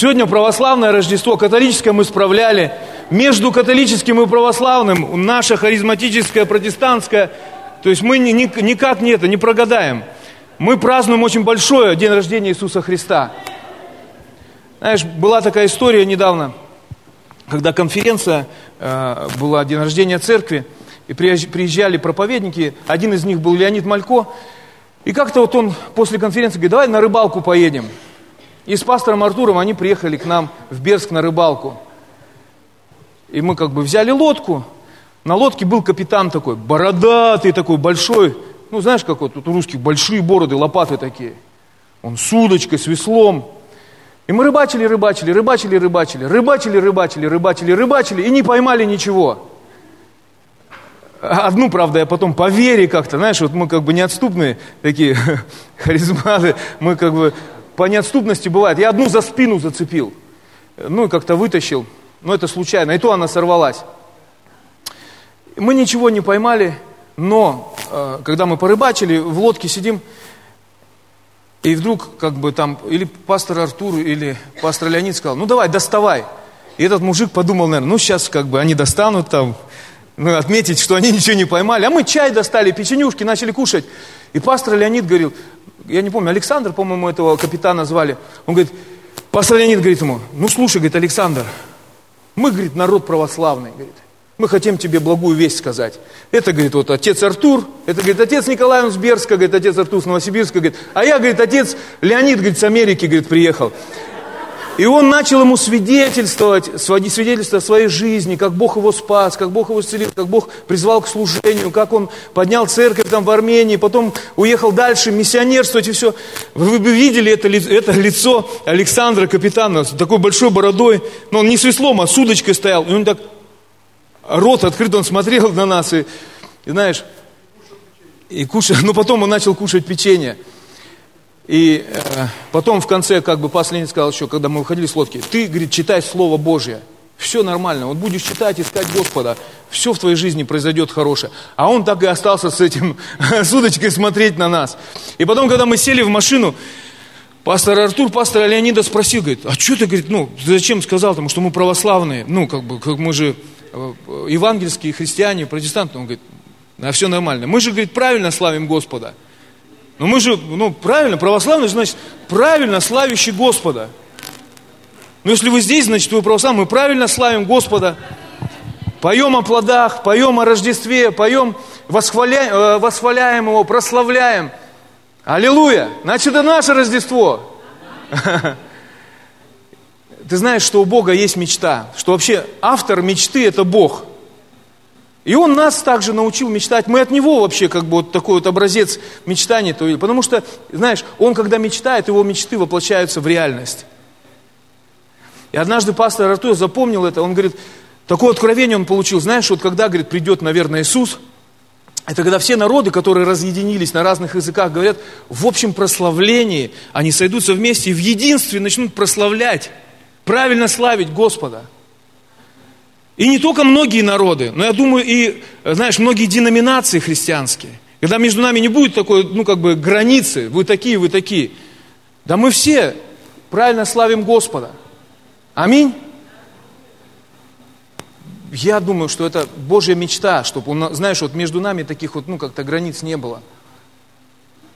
Сегодня православное Рождество, католическое мы справляли. Между католическим и православным наша харизматическая, протестантская, то есть мы ни, ни, никак не это, не прогадаем. Мы празднуем очень большое день рождения Иисуса Христа. Знаешь, была такая история недавно, когда конференция э, была, день рождения церкви, и приезжали проповедники, один из них был Леонид Малько, и как-то вот он после конференции говорит, давай на рыбалку поедем. И с пастором Артуром они приехали к нам в Берск на рыбалку. И мы как бы взяли лодку. На лодке был капитан такой, бородатый такой, большой. Ну, знаешь, как вот тут у русских большие бороды, лопаты такие. Он с удочкой, с веслом. И мы рыбачили, рыбачили, рыбачили, рыбачили, рыбачили, рыбачили, рыбачили, рыбачили, и не поймали ничего. Одну, правда, я потом по вере как-то, знаешь, вот мы как бы неотступные такие харизматы, мы как бы по неотступности бывает. Я одну за спину зацепил. Ну и как-то вытащил. Но это случайно. И то она сорвалась. Мы ничего не поймали, но э, когда мы порыбачили, в лодке сидим, и вдруг как бы там или пастор Артур, или пастор Леонид сказал, ну давай, доставай. И этот мужик подумал, наверное, ну сейчас как бы они достанут там, ну, отметить, что они ничего не поймали. А мы чай достали, печенюшки, начали кушать. И пастор Леонид говорил, я не помню, Александр, по-моему, этого капитана звали. Он говорит, пастор Леонид говорит ему, ну слушай, говорит, Александр, мы, говорит, народ православный, говорит. Мы хотим тебе благую весть сказать. Это, говорит, вот отец Артур, это, говорит, отец Николай с говорит, отец Артур с Новосибирска, говорит, а я, говорит, отец Леонид, говорит, с Америки, говорит, приехал. И он начал ему свидетельствовать, свидетельство своей жизни, как Бог его спас, как Бог его исцелил, как Бог призвал к служению, как он поднял церковь там в Армении, потом уехал дальше миссионерствовать и все. Вы бы видели это, это лицо Александра, капитана, с такой большой бородой, но он не с веслом, а с удочкой стоял. И он так, рот открыт, он смотрел на нас и, и знаешь, и кушал, но потом он начал кушать печенье. И э, потом в конце, как бы, Ленин сказал еще, когда мы выходили с лодки, ты, говорит, читай Слово Божье. Все нормально. Вот будешь читать, искать Господа, все в твоей жизни произойдет хорошее. А он так и остался с этим, с удочкой смотреть на нас. И потом, когда мы сели в машину, пастор Артур, пастор Леонида спросил, говорит, а что ты, говорит, ну, зачем сказал, потому что мы православные, ну, как бы, как мы же э, евангельские христиане, протестанты. Он говорит, а все нормально. Мы же, говорит, правильно славим Господа. Но мы же, ну, правильно, православный, значит, правильно славящий Господа. Но если вы здесь, значит, вы православный, мы правильно славим Господа. Поем о плодах, поем о Рождестве, поем, восхваляем, э, восхваляем Его, прославляем. Аллилуйя! Значит, это наше Рождество. Ты знаешь, что у Бога есть мечта, что вообще автор мечты – это Бог – и он нас также научил мечтать. Мы от него вообще как бы вот такой вот образец мечтания. Потому что, знаешь, он когда мечтает, его мечты воплощаются в реальность. И однажды пастор Артур запомнил это, он говорит, такое откровение он получил. Знаешь, вот когда, говорит, придет, наверное, Иисус, это когда все народы, которые разъединились на разных языках, говорят, в общем прославлении, они сойдутся вместе и в единстве начнут прославлять, правильно славить Господа – и не только многие народы, но я думаю и, знаешь, многие деноминации христианские. Когда между нами не будет такой, ну, как бы, границы, вы такие, вы такие. Да мы все правильно славим Господа. Аминь. Я думаю, что это Божья мечта, чтобы, знаешь, вот между нами таких вот, ну, как-то границ не было.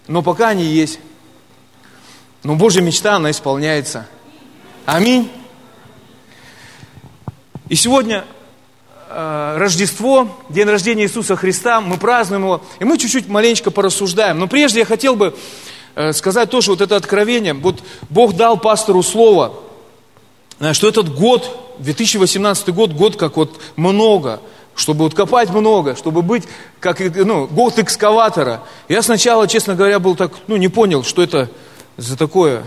Но пока они есть. Но Божья мечта, она исполняется. Аминь. И сегодня э, Рождество, день рождения Иисуса Христа, мы празднуем его, и мы чуть-чуть маленечко порассуждаем. Но прежде я хотел бы э, сказать тоже вот это откровение. Вот Бог дал пастору слово, э, что этот год, 2018 год, год как вот много, чтобы вот копать много, чтобы быть как, ну, год экскаватора. Я сначала, честно говоря, был так, ну, не понял, что это за такое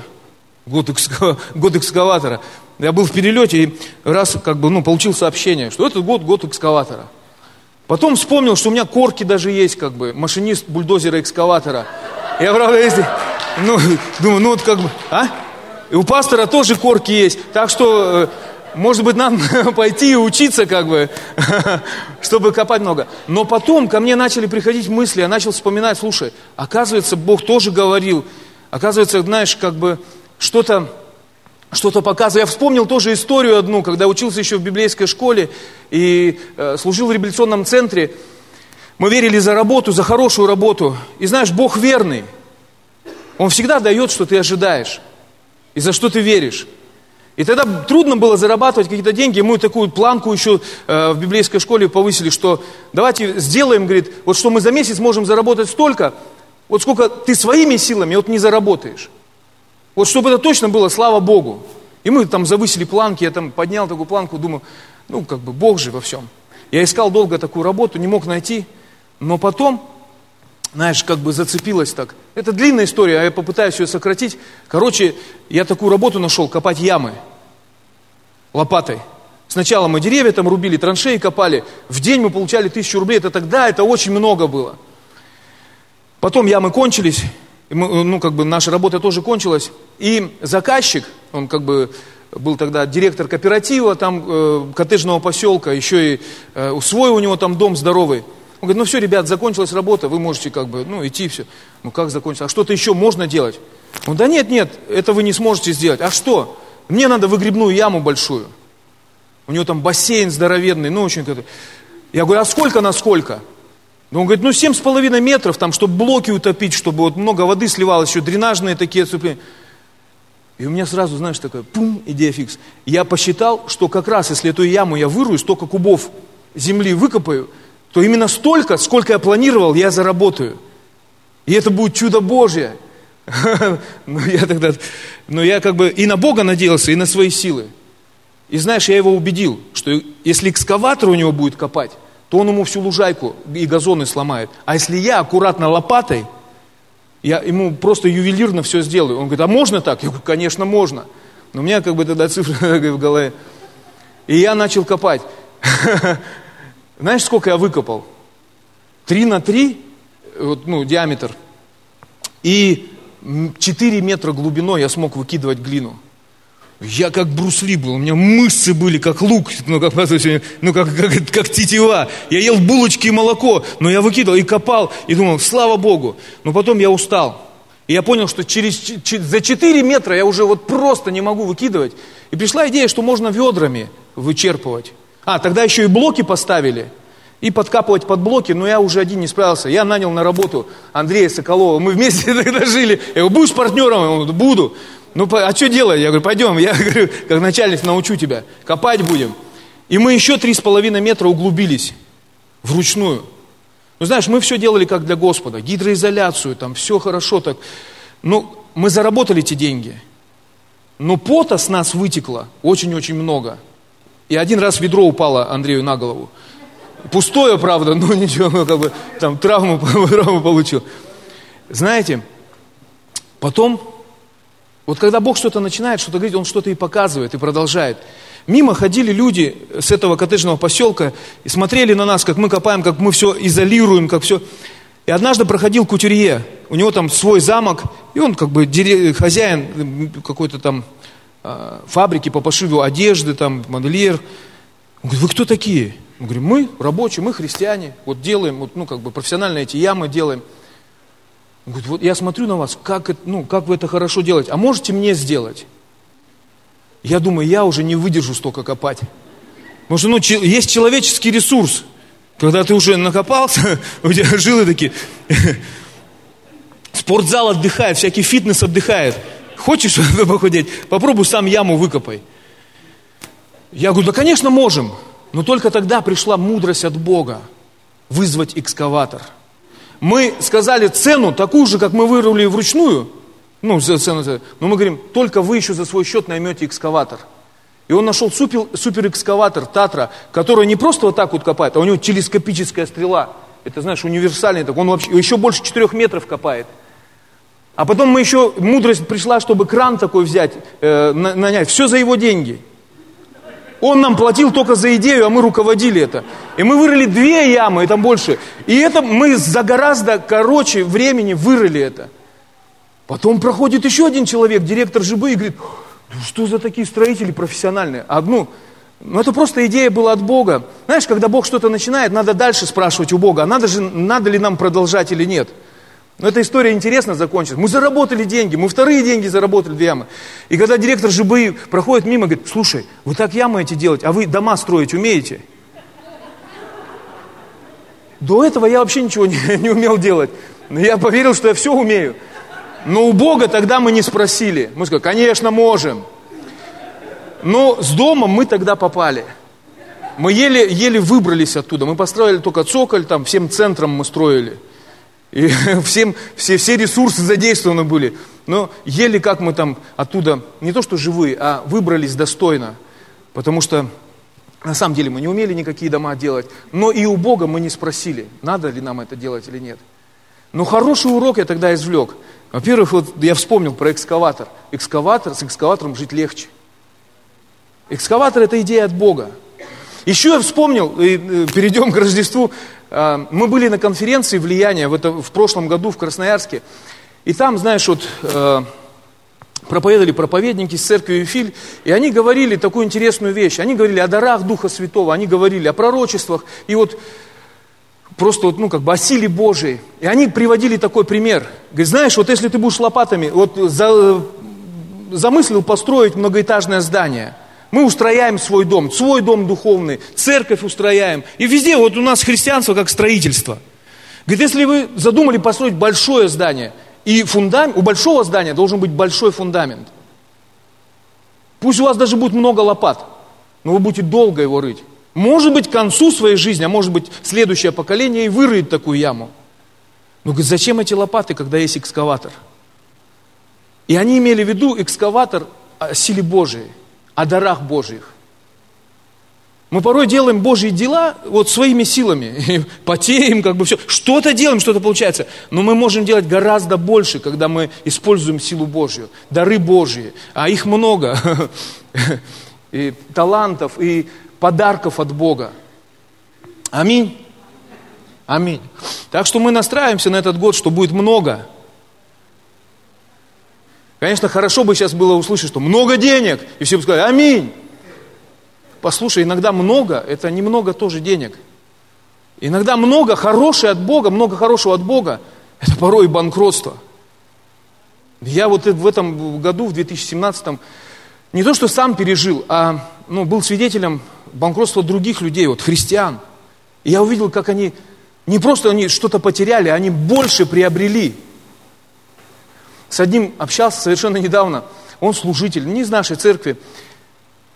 год, экскава, год экскаватора. Я был в перелете и раз как бы, ну, получил сообщение, что этот год год экскаватора. Потом вспомнил, что у меня корки даже есть, как бы, машинист бульдозера экскаватора. Я, правда, если, ну, думаю, ну вот как бы, а? И у пастора тоже корки есть. Так что, э, может быть, нам пойти и учиться, как бы, чтобы копать много. Но потом ко мне начали приходить мысли, я начал вспоминать, слушай, оказывается, Бог тоже говорил, оказывается, знаешь, как бы, что-то что-то показывал. Я вспомнил тоже историю одну, когда учился еще в библейской школе и э, служил в революционном центре. Мы верили за работу, за хорошую работу. И знаешь, Бог верный. Он всегда дает, что ты ожидаешь. И за что ты веришь. И тогда трудно было зарабатывать какие-то деньги. Мы такую планку еще э, в библейской школе повысили, что давайте сделаем, говорит, вот что мы за месяц можем заработать столько, вот сколько ты своими силами вот не заработаешь. Вот чтобы это точно было, слава Богу. И мы там завысили планки, я там поднял такую планку, думаю, ну как бы Бог же во всем. Я искал долго такую работу, не мог найти, но потом знаешь, как бы зацепилась так. Это длинная история, а я попытаюсь ее сократить. Короче, я такую работу нашел, копать ямы лопатой. Сначала мы деревья там рубили, траншеи копали. В день мы получали тысячу рублей. Это тогда, это очень много было. Потом ямы кончились. Мы, ну, как бы наша работа тоже кончилась. И заказчик, он как бы был тогда директор кооператива, там э, коттеджного поселка, еще и э, свой у него там дом здоровый. Он говорит, ну все, ребят, закончилась работа, вы можете как бы, ну, идти все. Ну, как закончилось? А что-то еще можно делать? Он, да нет, нет, это вы не сможете сделать. А что? Мне надо выгребную яму большую. У него там бассейн здоровенный, ну, очень. Я говорю, а сколько на сколько? Он говорит, ну, семь с половиной метров, там, чтобы блоки утопить, чтобы вот много воды сливалось, еще дренажные такие отступления. И у меня сразу, знаешь, такая, пум, идея фикс. Я посчитал, что как раз, если эту яму я вырую, столько кубов земли выкопаю – то именно столько, сколько я планировал, я заработаю. И это будет чудо Божье. Ну, я тогда, ну, я как бы и на Бога надеялся, и на свои силы. И знаешь, я его убедил, что если экскаватор у него будет копать, то он ему всю лужайку и газоны сломает. А если я аккуратно лопатой, я ему просто ювелирно все сделаю. Он говорит, а можно так? Я говорю, конечно, можно. Но у меня как бы тогда цифры в голове. И я начал копать. Знаешь, сколько я выкопал? Три на три, вот, ну, диаметр. И 4 метра глубиной я смог выкидывать глину. Я как брусли был, у меня мышцы были как лук, ну как, ну, как, как, как тетива. Я ел булочки и молоко, но я выкидывал и копал, и думал, слава Богу. Но потом я устал. И я понял, что через, за 4 метра я уже вот просто не могу выкидывать. И пришла идея, что можно ведрами вычерпывать. А, тогда еще и блоки поставили. И подкапывать под блоки, но я уже один не справился. Я нанял на работу Андрея Соколова. Мы вместе тогда жили. Я говорю, будешь партнером? Он говорит, буду. Ну, а что делать? Я говорю, пойдем. Я говорю, как начальник научу тебя. Копать будем. И мы еще три с половиной метра углубились вручную. Ну, знаешь, мы все делали как для Господа. Гидроизоляцию, там все хорошо так. Ну, мы заработали эти деньги. Но пота с нас вытекло очень-очень много. И один раз ведро упало Андрею на голову. Пустое, правда, но ничего, ну, как бы там травму, травму получил. Знаете, потом, вот когда Бог что-то начинает, что-то говорить, Он что-то и показывает, и продолжает. Мимо ходили люди с этого коттеджного поселка и смотрели на нас, как мы копаем, как мы все изолируем, как все. И однажды проходил кутюрье, у него там свой замок, и он как бы хозяин какой-то там а, фабрики по пошиву одежды, там, модельер. Он говорит, вы кто такие? Мы говорим, мы рабочие, мы христиане, вот делаем, вот, ну, как бы профессионально эти ямы делаем. Он говорит, вот я смотрю на вас, как, это, ну, как вы это хорошо делаете, а можете мне сделать? Я думаю, я уже не выдержу столько копать. Потому что, ну, есть человеческий ресурс. Когда ты уже накопался, у тебя жилы такие. Спортзал отдыхает, всякий фитнес отдыхает. Хочешь похудеть? Попробуй сам яму выкопай. Я говорю, да, конечно, можем. Но только тогда пришла мудрость от Бога вызвать экскаватор. Мы сказали цену такую же, как мы вырыли вручную. Ну, цену. Но мы говорим, только вы еще за свой счет наймете экскаватор. И он нашел супер, супер экскаватор Татра, который не просто вот так вот копает, а у него телескопическая стрела. Это, знаешь, универсальный. Так он вообще еще больше четырех метров копает. А потом мы еще, мудрость пришла, чтобы кран такой взять, э, нанять. Все за его деньги. Он нам платил только за идею, а мы руководили это. И мы вырыли две ямы, и там больше. И это мы за гораздо короче времени вырыли это. Потом проходит еще один человек, директор ЖБ, и говорит, что за такие строители профессиональные? Одну, ну это просто идея была от Бога. Знаешь, когда Бог что-то начинает, надо дальше спрашивать у Бога, а надо, же, надо ли нам продолжать или нет. Но эта история интересно закончилась. Мы заработали деньги, мы вторые деньги заработали две ямы. И когда директор ЖБИ проходит мимо, говорит, слушай, вы так ямы эти делать, а вы дома строить умеете? До этого я вообще ничего не, не умел делать. Но я поверил, что я все умею. Но у Бога тогда мы не спросили. Мы сказали, конечно, можем. Но с домом мы тогда попали. Мы еле, еле выбрались оттуда. Мы построили только цоколь, там всем центром мы строили. И всем, все, все ресурсы задействованы были. Но еле как мы там оттуда, не то что живые, а выбрались достойно. Потому что на самом деле мы не умели никакие дома делать. Но и у Бога мы не спросили, надо ли нам это делать или нет. Но хороший урок я тогда извлек. Во-первых, вот я вспомнил про экскаватор. Экскаватор, с экскаватором жить легче. Экскаватор – это идея от Бога. Еще я вспомнил, и э, перейдем к Рождеству, а, мы были на конференции влияния в, это, в прошлом году в Красноярске, и там, знаешь, вот э, проповедовали проповедники из церкви Вифиль, и они говорили такую интересную вещь. Они говорили о дарах Духа Святого, они говорили о пророчествах, и вот просто вот, ну, как бы о силе Божией. И они приводили такой пример. Говорит, знаешь, вот если ты будешь лопатами, вот за, э, замыслил построить многоэтажное здание – мы устрояем свой дом, свой дом духовный, церковь устрояем. И везде вот у нас христианство как строительство. Говорит, если вы задумали построить большое здание, и фундамент, у большого здания должен быть большой фундамент. Пусть у вас даже будет много лопат, но вы будете долго его рыть. Может быть, к концу своей жизни, а может быть, следующее поколение и вырыет такую яму. Но говорит, зачем эти лопаты, когда есть экскаватор? И они имели в виду экскаватор о силе Божией о дарах Божьих. Мы порой делаем Божьи дела вот своими силами, потеем, как бы все, что-то делаем, что-то получается. Но мы можем делать гораздо больше, когда мы используем силу Божью, дары Божьи, а их много, и талантов, и подарков от Бога. Аминь. Аминь. Так что мы настраиваемся на этот год, что будет много. Конечно, хорошо бы сейчас было услышать, что много денег, и все бы сказали, аминь. Послушай, иногда много, это немного тоже денег. Иногда много хорошее от Бога, много хорошего от Бога, это порой банкротство. Я вот в этом году, в 2017, не то что сам пережил, а ну, был свидетелем банкротства других людей, вот христиан. И я увидел, как они, не просто они что-то потеряли, они больше приобрели. С одним общался совершенно недавно. Он служитель, не из нашей церкви.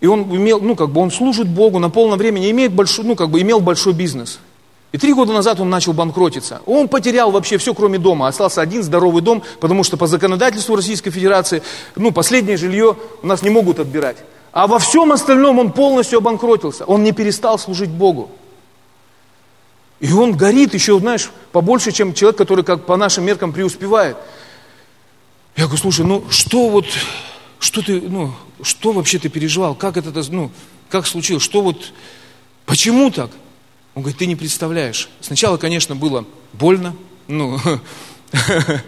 И он имел, ну, как бы он служит Богу на полном времени, имеет большой, ну, как бы имел большой бизнес. И три года назад он начал банкротиться. Он потерял вообще все, кроме дома. Остался один здоровый дом, потому что по законодательству Российской Федерации, ну, последнее жилье у нас не могут отбирать. А во всем остальном он полностью обанкротился. Он не перестал служить Богу. И он горит еще, знаешь, побольше, чем человек, который как по нашим меркам преуспевает. Я говорю, слушай, ну что вот, что ты, ну, что вообще ты переживал? Как это, ну, как случилось? Что вот, почему так? Он говорит, ты не представляешь. Сначала, конечно, было больно, ну,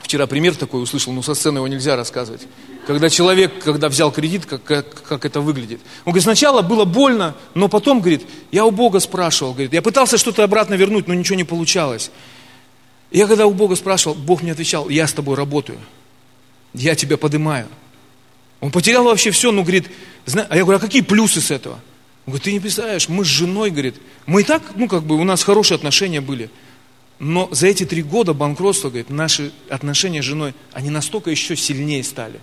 Вчера пример такой услышал, но со сцены его нельзя рассказывать. Когда человек, когда взял кредит, как, как, как это выглядит. Он говорит, сначала было больно, но потом, говорит, я у Бога спрашивал, говорит, я пытался что-то обратно вернуть, но ничего не получалось. Я когда у Бога спрашивал, Бог мне отвечал, я с тобой работаю, я тебя поднимаю. Он потерял вообще все, но говорит, а я говорю, а какие плюсы с этого? Он говорит, ты не представляешь, мы с женой, говорит, мы и так, ну как бы у нас хорошие отношения были, но за эти три года банкротства, говорит, наши отношения с женой, они настолько еще сильнее стали.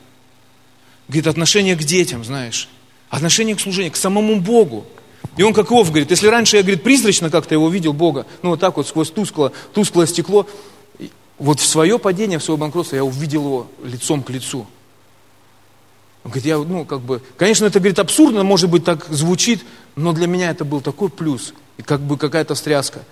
Говорит, отношения к детям, знаешь, отношения к служению, к самому Богу. И он как Иов говорит, если раньше я, говорит, призрачно как-то его видел, Бога, ну вот так вот сквозь тускло, тусклое стекло, вот в свое падение, в свое банкротство я увидел его лицом к лицу. Он говорит, я, ну, как бы, конечно, это, говорит, абсурдно, может быть, так звучит, но для меня это был такой плюс, и как бы какая-то встряска.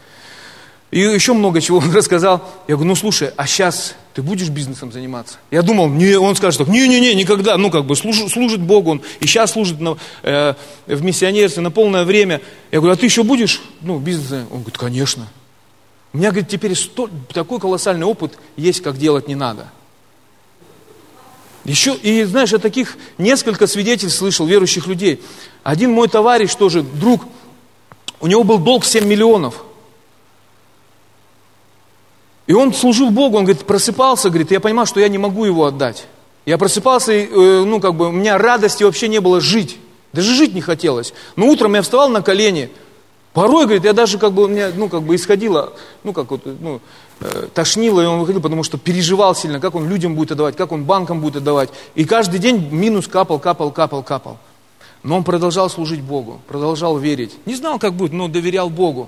И еще много чего он рассказал. Я говорю, ну слушай, а сейчас ты будешь бизнесом заниматься? Я думал, не, он скажет так, не-не-не, никогда. Ну как бы служит, служит Богу, он и сейчас служит на, э, в миссионерстве на полное время. Я говорю, а ты еще будешь ну, бизнесом? Он говорит, конечно. У меня, говорит, теперь сто, такой колоссальный опыт есть, как делать не надо. Еще, и знаешь, я таких несколько свидетельств слышал, верующих людей. Один мой товарищ тоже, друг, у него был долг 7 миллионов – И он служил Богу, он говорит, просыпался, говорит, я понимал, что я не могу его отдать. Я просыпался, и, э, ну, как бы, у меня радости вообще не было жить. Даже жить не хотелось. Но утром я вставал на колени. Порой, говорит, я даже как бы, у меня, ну, как бы исходило, ну, как вот, ну, э, тошнило, и он выходил, потому что переживал сильно, как он людям будет отдавать, как он банкам будет отдавать. И каждый день минус капал, капал, капал, капал. Но он продолжал служить Богу, продолжал верить. Не знал, как будет, но доверял Богу.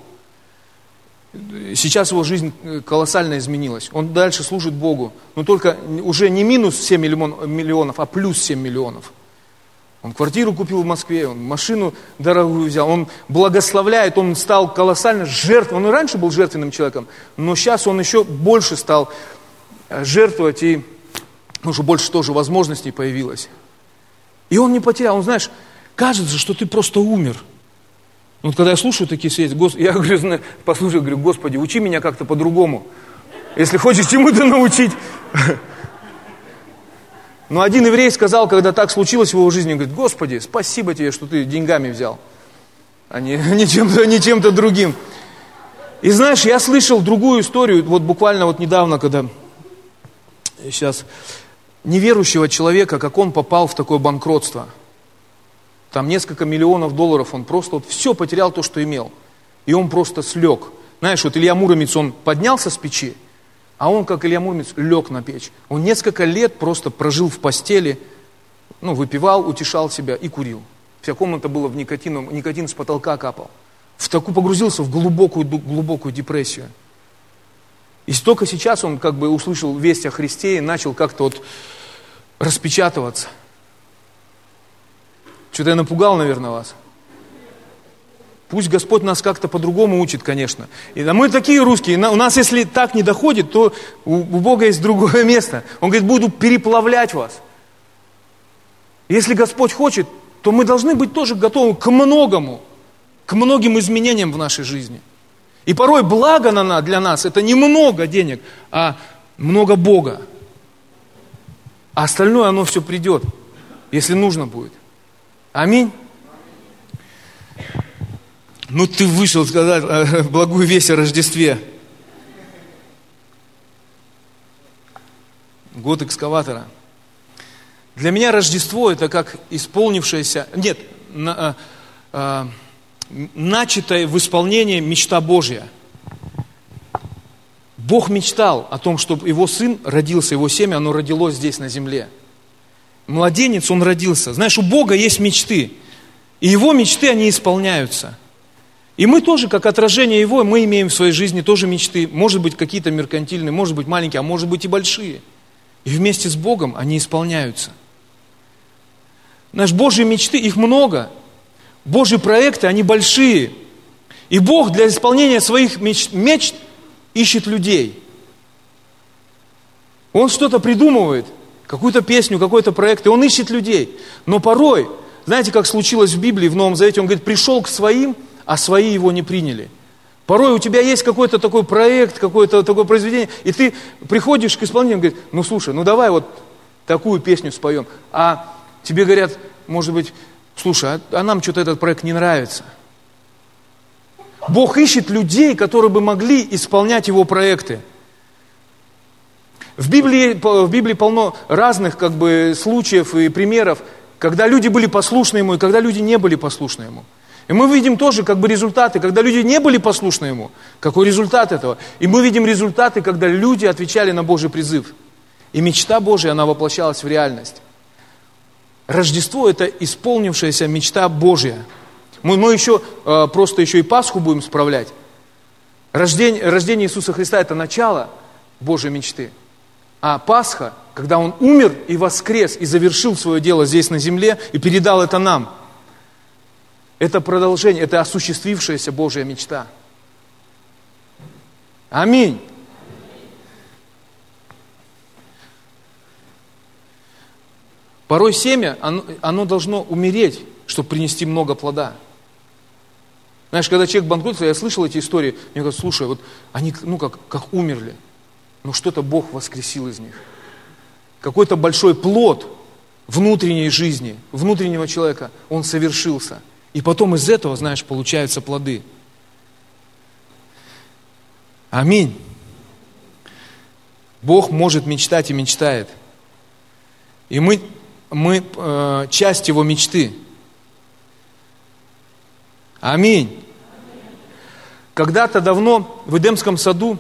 Сейчас его жизнь э, колоссально изменилась. Он дальше служит Богу. Но только уже не минус 7 миллионов, а плюс 7 миллионов. Он квартиру купил в Москве, он машину дорогую взял, он благословляет, он стал колоссально жертвой. Он и раньше был жертвенным человеком, но сейчас он еще больше стал э, жертвовать, и что больше тоже возможностей появилось. И он не потерял, он, знаешь, кажется, что ты просто умер – вот когда я слушаю такие связи, я говорю, послушай, говорю, Господи, учи меня как-то по-другому. Если хочешь чему-то научить. Но один еврей сказал, когда так случилось в его жизни, говорит, Господи, спасибо тебе, что ты деньгами взял, а не, не чем-то чем другим. И знаешь, я слышал другую историю, вот буквально вот недавно, когда сейчас неверующего человека, как он попал в такое банкротство – там несколько миллионов долларов, он просто вот все потерял то, что имел. И он просто слег. Знаешь, вот Илья Муромец, он поднялся с печи, а он, как Илья Муромец, лег на печь. Он несколько лет просто прожил в постели, ну, выпивал, утешал себя и курил. Вся комната была в никотином, никотин с потолка капал. В такую погрузился в глубокую, глубокую депрессию. И только сейчас он как бы услышал весть о Христе и начал как-то вот распечатываться – что-то я напугал, наверное, вас. Пусть Господь нас как-то по-другому учит, конечно. И мы такие русские. У нас, если так не доходит, то у, у Бога есть другое место. Он говорит, буду переплавлять вас. Если Господь хочет, то мы должны быть тоже готовы к многому, к многим изменениям в нашей жизни. И порой благо для нас это не много денег, а много Бога. А остальное оно все придет, если нужно будет. Аминь. Ну ты вышел сказать э, благую весть о Рождестве. Год экскаватора. Для меня Рождество это как исполнившаяся, нет, на, а, начатая в исполнении мечта Божья. Бог мечтал о том, чтобы его сын родился, его семя, оно родилось здесь на земле. Младенец, он родился. Знаешь, у Бога есть мечты. И его мечты, они исполняются. И мы тоже, как отражение его, мы имеем в своей жизни тоже мечты. Может быть, какие-то меркантильные, может быть, маленькие, а может быть и большие. И вместе с Богом они исполняются. Знаешь, Божьи мечты, их много. Божьи проекты, они большие. И Бог для исполнения своих мечт, мечт ищет людей. Он что-то придумывает – какую-то песню, какой-то проект, и он ищет людей. Но порой, знаете, как случилось в Библии, в Новом Завете, он говорит, пришел к своим, а свои его не приняли. Порой у тебя есть какой-то такой проект, какое-то такое произведение, и ты приходишь к исполнителю говорит, ну слушай, ну давай вот такую песню споем. А тебе говорят, может быть, слушай, а, а нам что-то этот проект не нравится. Бог ищет людей, которые бы могли исполнять его проекты. В Библии, в Библии полно разных как бы, случаев и примеров, когда люди были послушны Ему и когда люди не были послушны Ему. И мы видим тоже как бы результаты, когда люди не были послушны Ему. Какой результат этого? И мы видим результаты, когда люди отвечали на Божий призыв. И мечта Божия, она воплощалась в реальность. Рождество – это исполнившаяся мечта Божья. Мы, мы еще э, просто еще и Пасху будем справлять. Рождение, рождение Иисуса Христа – это начало Божьей мечты – а Пасха, когда Он умер и воскрес, и завершил свое дело здесь на земле, и передал это нам, это продолжение, это осуществившаяся Божья мечта. Аминь. Порой семя, оно, оно должно умереть, чтобы принести много плода. Знаешь, когда человек банкротится, я слышал эти истории, мне говорят, слушай, вот они, ну как, как умерли но ну, что-то Бог воскресил из них. Какой-то большой плод внутренней жизни, внутреннего человека, он совершился. И потом из этого, знаешь, получаются плоды. Аминь. Бог может мечтать и мечтает. И мы, мы э, часть Его мечты. Аминь. Когда-то давно в Эдемском саду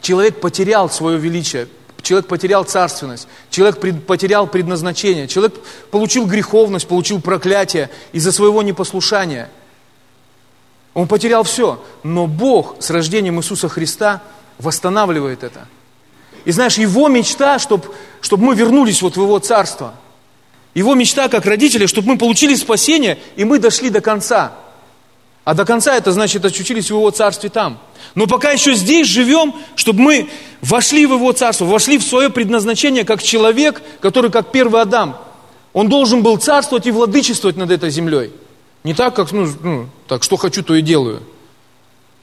человек потерял свое величие, человек потерял царственность, человек пред, потерял предназначение, человек получил греховность, получил проклятие из-за своего непослушания. Он потерял все, но Бог с рождением Иисуса Христа восстанавливает это. И знаешь, его мечта, чтобы чтоб мы вернулись вот в его царство. Его мечта как родители, чтобы мы получили спасение, и мы дошли до конца. А до конца это значит очутились в Его Царстве там. Но пока еще здесь живем, чтобы мы вошли в Его Царство, вошли в свое предназначение как человек, который как первый Адам. Он должен был царствовать и владычествовать над этой землей. Не так, как, ну, ну так, что хочу, то и делаю.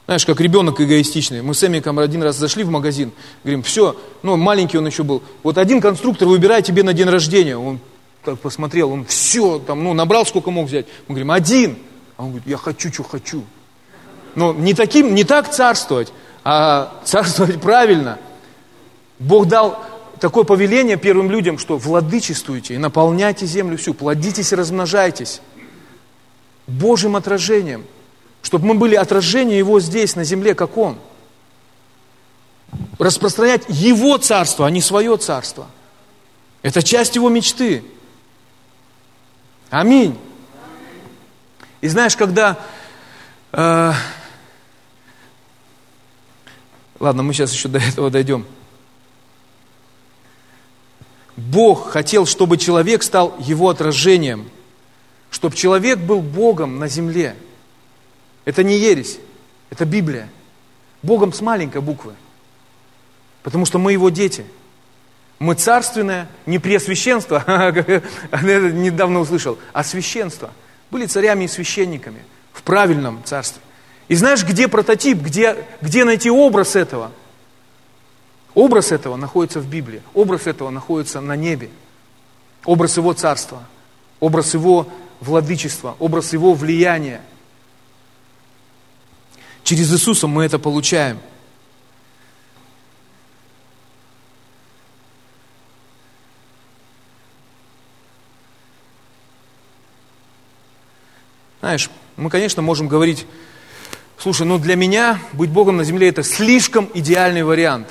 Знаешь, как ребенок эгоистичный. Мы с Эмиком один раз зашли в магазин, говорим, все, ну, маленький он еще был. Вот один конструктор выбирай тебе на день рождения. Он так посмотрел, он все, там, ну, набрал, сколько мог взять. Мы говорим, один. А он говорит, я хочу, что хочу. Но не, таким, не так царствовать, а царствовать правильно. Бог дал такое повеление первым людям, что владычествуйте и наполняйте землю всю, плодитесь и размножайтесь. Божьим отражением, чтобы мы были отражением Его здесь, на земле, как Он. Распространять Его царство, а не свое царство. Это часть Его мечты. Аминь. И знаешь, когда... Э, ладно, мы сейчас еще до этого дойдем. Бог хотел, чтобы человек стал его отражением, чтобы человек был Богом на земле. Это не ересь, это Библия. Богом с маленькой буквы. Потому что мы его дети. Мы царственное, не преосвященство, недавно услышал, а священство – были царями и священниками в правильном царстве. И знаешь, где прототип, где, где найти образ этого? Образ этого находится в Библии, образ этого находится на небе. Образ его царства, образ его владычества, образ его влияния. Через Иисуса мы это получаем – Знаешь, мы, конечно, можем говорить, слушай, ну для меня быть Богом на земле это слишком идеальный вариант.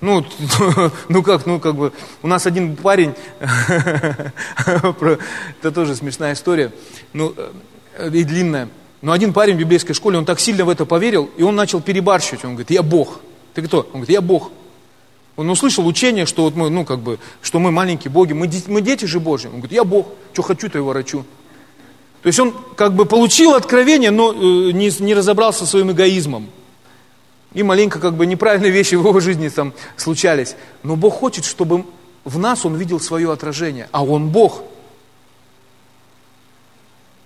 Ну, ну как, ну как бы, у нас один парень, это тоже смешная история, ну э, и длинная, но один парень в библейской школе, он так сильно в это поверил, и он начал перебарщивать, он говорит, я Бог. Ты кто? Он говорит, я Бог. Он услышал учение, что вот мы, ну как бы, что мы маленькие боги, мы, мы дети же Божьи. Он говорит, я Бог, что хочу, то и ворочу. То есть он как бы получил откровение, но э, не, не разобрался своим эгоизмом. И маленько как бы неправильные вещи в его жизни там случались. Но Бог хочет, чтобы в нас он видел свое отражение. А он Бог.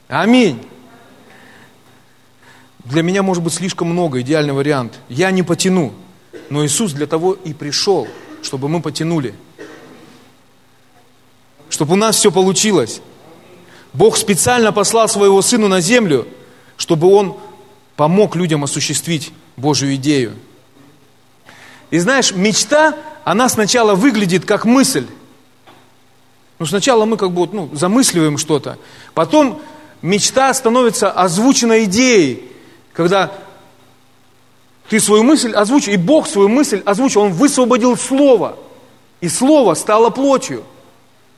Аминь. Для меня может быть слишком много, идеальный вариант. Я не потяну. Но Иисус для того и пришел, чтобы мы потянули. Чтобы у нас все получилось. Бог специально послал своего Сына на землю, чтобы Он помог людям осуществить Божью идею. И знаешь, мечта, она сначала выглядит как мысль. Ну, сначала мы как бы ну, замысливаем что-то. Потом мечта становится озвученной идеей, когда ты свою мысль озвучил, и Бог свою мысль озвучил, Он высвободил Слово, и Слово стало плотью.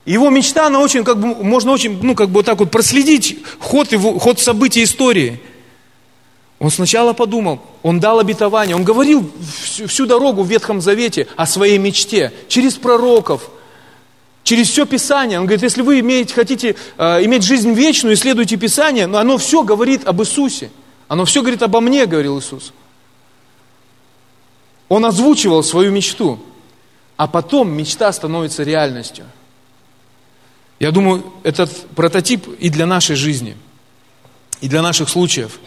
Его мечта, она очень, как бы, можно очень, ну, как бы вот так вот проследить ход, его, ход событий истории. Он сначала подумал, он дал обетование, он говорил всю, всю дорогу в Ветхом Завете о своей мечте, через пророков, через все Писание. Он говорит, если вы имеете, хотите э, иметь жизнь вечную, исследуйте Писание, но оно все говорит об Иисусе. Оно все говорит обо мне, говорил Иисус. Он озвучивал свою мечту, а потом мечта становится реальностью – я думаю, этот прототип и для нашей жизни, и для наших случаев.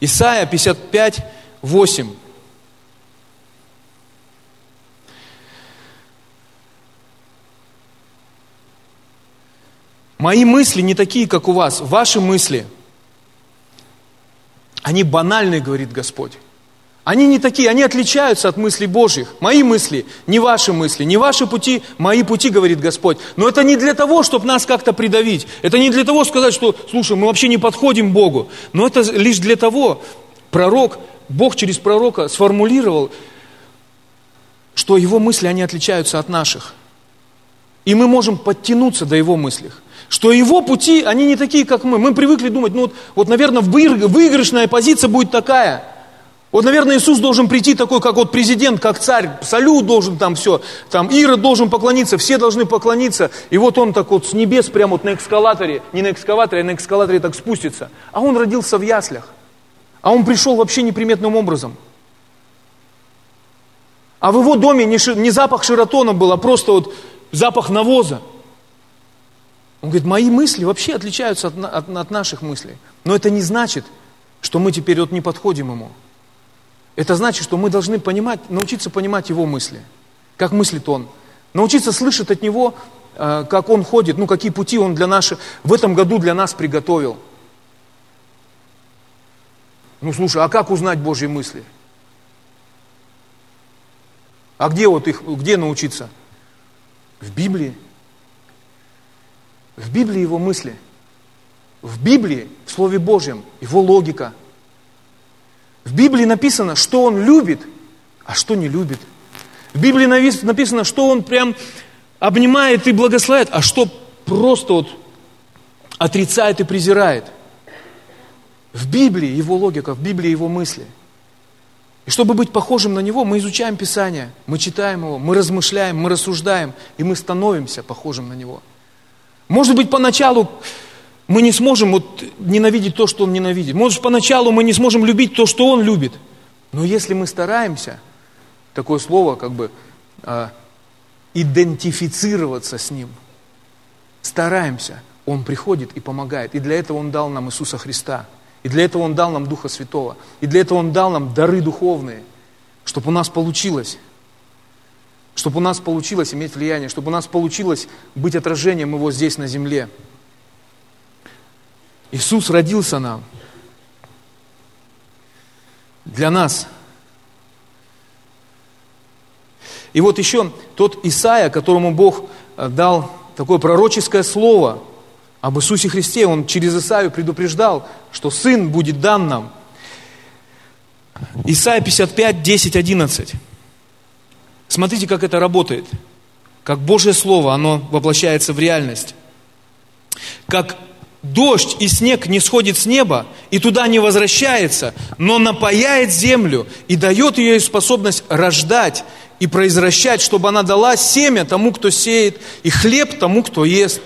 Исайя 55, 8. Мои мысли не такие, как у вас. Ваши мысли, они банальные, говорит Господь. Они не такие, они отличаются от мыслей Божьих. Мои мысли, не ваши мысли, не ваши пути, мои пути, говорит Господь. Но это не для того, чтобы нас как-то придавить. Это не для того сказать, что, слушай, мы вообще не подходим Богу. Но это лишь для того, пророк, Бог через пророка сформулировал, что его мысли, они отличаются от наших. И мы можем подтянуться до его мыслях. Что его пути, они не такие, как мы. Мы привыкли думать, ну вот, вот наверное, выигрышная позиция будет такая – вот, наверное, Иисус должен прийти такой, как вот президент, как царь, салют должен там все, там Ирод должен поклониться, все должны поклониться. И вот он так вот с небес прямо вот на эскалаторе, не на экскаваторе, а на эскалаторе так спустится. А он родился в яслях. А он пришел вообще неприметным образом. А в его доме не, ши, не запах широтона был, а просто вот запах навоза. Он говорит, мои мысли вообще отличаются от, от, от наших мыслей. Но это не значит, что мы теперь вот не подходим ему. Это значит, что мы должны понимать, научиться понимать его мысли. Как мыслит он. Научиться слышать от него, э, как он ходит, ну, какие пути он для наших, в этом году для нас приготовил. Ну, слушай, а как узнать Божьи мысли? А где вот их, где научиться? В Библии. В Библии его мысли. В Библии, в Слове Божьем, его логика – в Библии написано, что он любит, а что не любит. В Библии написано, что он прям обнимает и благословляет, а что просто вот отрицает и презирает. В Библии его логика, в Библии его мысли. И чтобы быть похожим на него, мы изучаем Писание, мы читаем его, мы размышляем, мы рассуждаем, и мы становимся похожим на него. Может быть, поначалу мы не сможем вот ненавидеть то, что он ненавидит. Может, поначалу мы не сможем любить то, что он любит. Но если мы стараемся, такое слово как бы э, идентифицироваться с ним, стараемся, он приходит и помогает. И для этого он дал нам Иисуса Христа. И для этого он дал нам Духа Святого. И для этого он дал нам дары духовные, чтобы у нас получилось чтобы у нас получилось иметь влияние, чтобы у нас получилось быть отражением Его здесь на земле. Иисус родился нам. Для нас. И вот еще тот Исаия, которому Бог э, дал такое пророческое слово об Иисусе Христе, он через Исаию предупреждал, что Сын будет дан нам. Исайя 55, 10, 11. Смотрите, как это работает. Как Божье Слово, оно воплощается в реальность. Как дождь и снег не сходит с неба и туда не возвращается, но напаяет землю и дает ее способность рождать и произвращать, чтобы она дала семя тому, кто сеет, и хлеб тому, кто ест.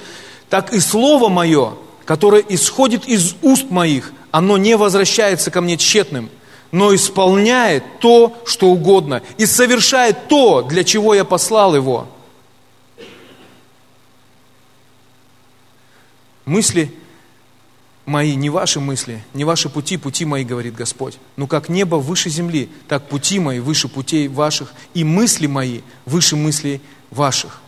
Так и слово мое, которое исходит из уст моих, оно не возвращается ко мне тщетным, но исполняет то, что угодно, и совершает то, для чего я послал его. Мысли мои, не ваши мысли, не ваши пути, пути мои, говорит Господь. Но как небо выше земли, так пути мои выше путей ваших, и мысли мои выше мыслей ваших.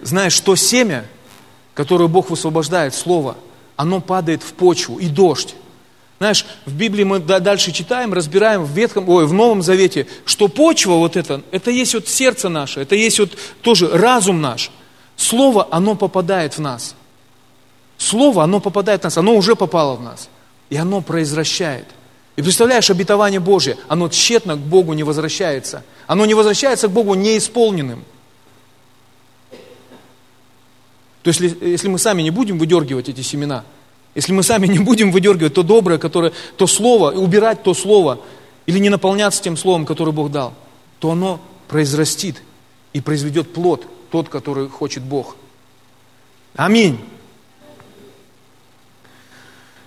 Знаешь, что семя, которое Бог высвобождает, Слово, оно падает в почву, и дождь. Знаешь, в Библии мы дальше читаем, разбираем в Ветхом, ой, в Новом Завете, что почва вот это, это есть вот сердце наше, это есть вот тоже разум наш – Слово, оно попадает в нас. Слово, оно попадает в нас, оно уже попало в нас. И оно произвращает. И представляешь, обетование Божье, оно тщетно к Богу не возвращается. Оно не возвращается к Богу неисполненным. То есть, если, мы сами не будем выдергивать эти семена, если мы сами не будем выдергивать то доброе, которое, то слово, убирать то слово, или не наполняться тем словом, которое Бог дал, то оно произрастит и произведет плод – тот, который хочет Бог. Аминь.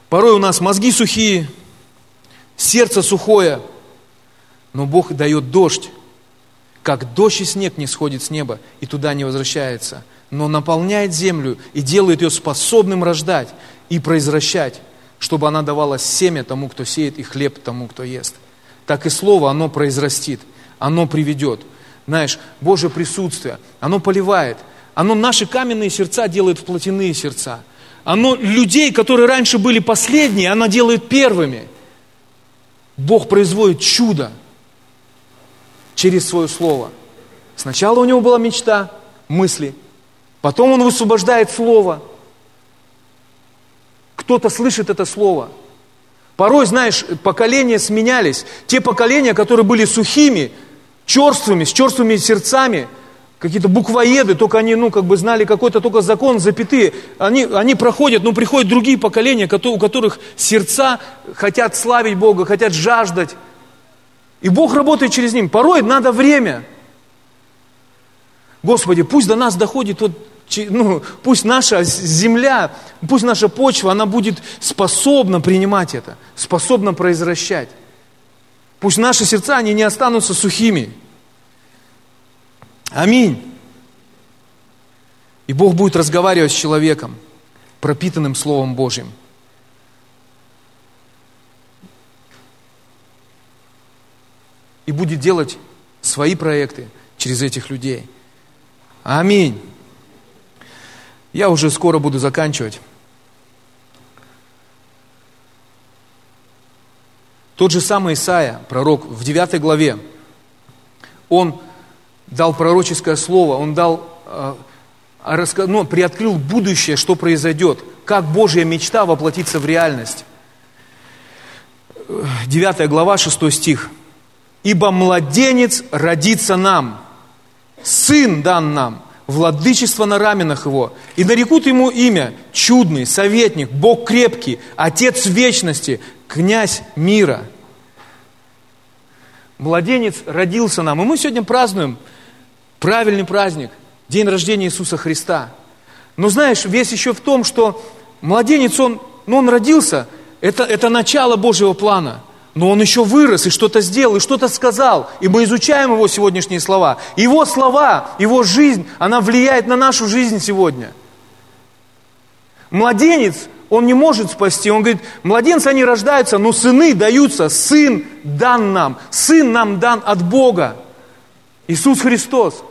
Порой у нас мозги сухие, сердце сухое, но Бог дает дождь, как дождь и снег не сходит с неба и туда не возвращается, но наполняет землю и делает ее способным рождать и произвращать, чтобы она давала семя тому, кто сеет, и хлеб тому, кто ест. Так и слово, оно произрастит, оно приведет – знаешь, Божье присутствие, оно поливает. Оно наши каменные сердца делает в плотяные сердца. Оно людей, которые раньше были последние, оно делает первыми. Бог производит чудо через свое слово. Сначала у него была мечта, мысли, потом он высвобождает слово. Кто-то слышит это слово. Порой, знаешь, поколения сменялись. Те поколения, которые были сухими, черствыми, с черствыми сердцами, какие-то буквоеды, только они, ну, как бы знали какой-то только закон, запятые, они, они проходят, но приходят другие поколения, у которых сердца хотят славить Бога, хотят жаждать. И Бог работает через них. Порой надо время. Господи, пусть до нас доходит вот ну, пусть наша земля, пусть наша почва, она будет способна принимать это, способна произвращать. Пусть наши сердца, они не останутся сухими. Аминь. И Бог будет разговаривать с человеком, пропитанным Словом Божьим. И будет делать свои проекты через этих людей. Аминь. Я уже скоро буду заканчивать. Тот же самый Исаия, пророк, в 9 главе, он дал пророческое слово, он дал, э, ну, приоткрыл будущее, что произойдет, как Божья мечта воплотится в реальность. 9 глава, 6 стих. «Ибо младенец родится нам, сын дан нам, владычество на раменах его, и нарекут ему имя чудный, советник, Бог крепкий, Отец вечности, князь мира. Младенец родился нам, и мы сегодня празднуем правильный праздник, день рождения Иисуса Христа. Но знаешь, весь еще в том, что младенец, он, ну, он родился, это, это начало Божьего плана – но он еще вырос и что-то сделал, и что-то сказал. И мы изучаем его сегодняшние слова. Его слова, его жизнь, она влияет на нашу жизнь сегодня. Младенец, он не может спасти. Он говорит, младенцы, они рождаются, но сыны даются. Сын дан нам. Сын нам дан от Бога. Иисус Христос.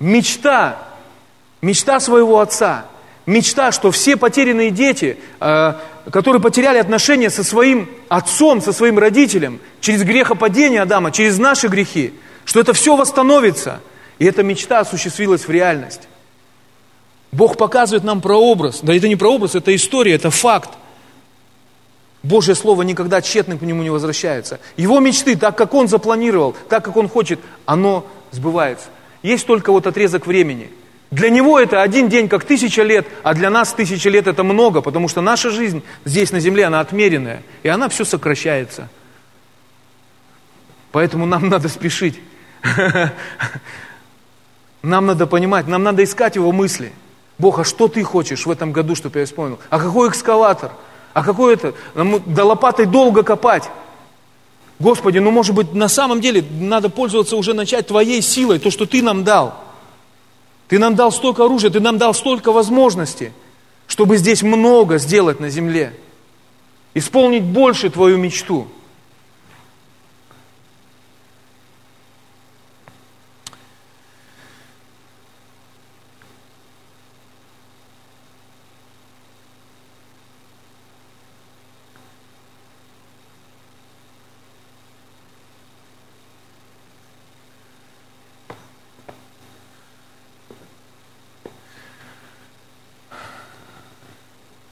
Мечта, мечта своего Отца. Мечта, что все потерянные дети, э, которые потеряли отношения со своим отцом, со своим родителем, через грехопадение Адама, через наши грехи, что это все восстановится. И эта мечта осуществилась в реальность. Бог показывает нам прообраз. Да это не прообраз, это история, это факт. Божье Слово никогда тщетно к нему не возвращается. Его мечты, так как он запланировал, так как он хочет, оно сбывается. Есть только вот отрезок времени – для него это один день как тысяча лет, а для нас тысяча лет это много, потому что наша жизнь здесь на земле, она отмеренная, и она все сокращается. Поэтому нам надо спешить. Нам надо понимать, нам надо искать его мысли. Бог, а что ты хочешь в этом году, чтобы я исполнил? А какой экскаватор? А какой это? Нам до лопатой долго копать. Господи, ну может быть на самом деле надо пользоваться уже начать Твоей силой, то, что Ты нам дал. Ты нам дал столько оружия, Ты нам дал столько возможностей, чтобы здесь много сделать на земле. Исполнить больше Твою мечту –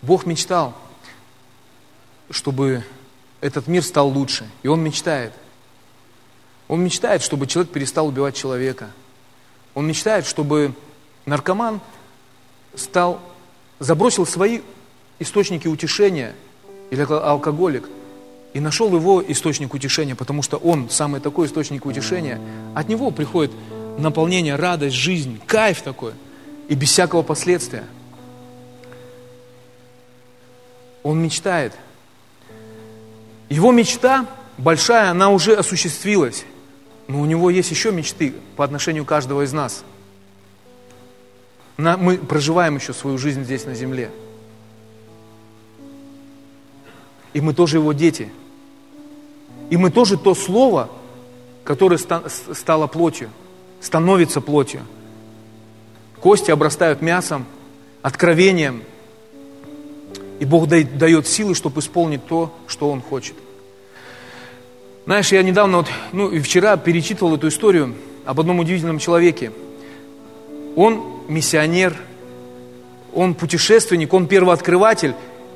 Бог мечтал, чтобы этот мир стал лучше. И Он мечтает. Он мечтает, чтобы человек перестал убивать человека. Он мечтает, чтобы наркоман стал, забросил свои источники утешения, или алкоголик, и нашел его источник утешения, потому что он самый такой источник утешения. От него приходит наполнение, радость, жизнь, кайф такой, и без всякого последствия – Он мечтает. Его мечта большая, она уже осуществилась. Но у него есть еще мечты по отношению каждого из нас. Мы проживаем еще свою жизнь здесь на земле. И мы тоже его дети. И мы тоже то слово, которое стало плотью, становится плотью. Кости обрастают мясом, откровением – и Бог дает силы, чтобы исполнить то, что Он хочет. Знаешь, я недавно, вот, ну и вчера перечитывал эту историю об одном удивительном человеке. Он миссионер, он путешественник, он первооткрыватель.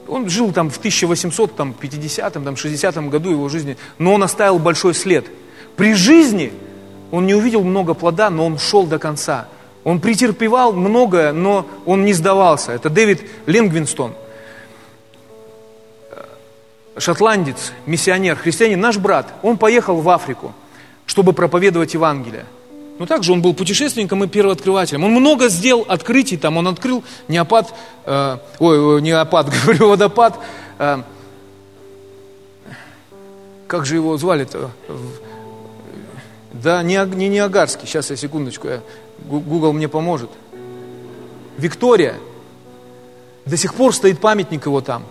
Он жил там в 1850 там, 60 году его жизни, но он оставил большой след. При жизни он не увидел много плода, но он шел до конца. Он претерпевал многое, но он не сдавался. Это Дэвид Ленгвинстон, шотландец, миссионер, христианин, наш брат. Он поехал в Африку, чтобы проповедовать Евангелие. Но также он был путешественником и первооткрывателем. Он много сделал открытий там. Он открыл неопад, э, ой, неопад, говорю, водопад. Э, как же его звали-то? Да, не, не Ниагарский. Сейчас я секундочку, я, Google мне поможет. Виктория. До сих пор стоит памятник его там.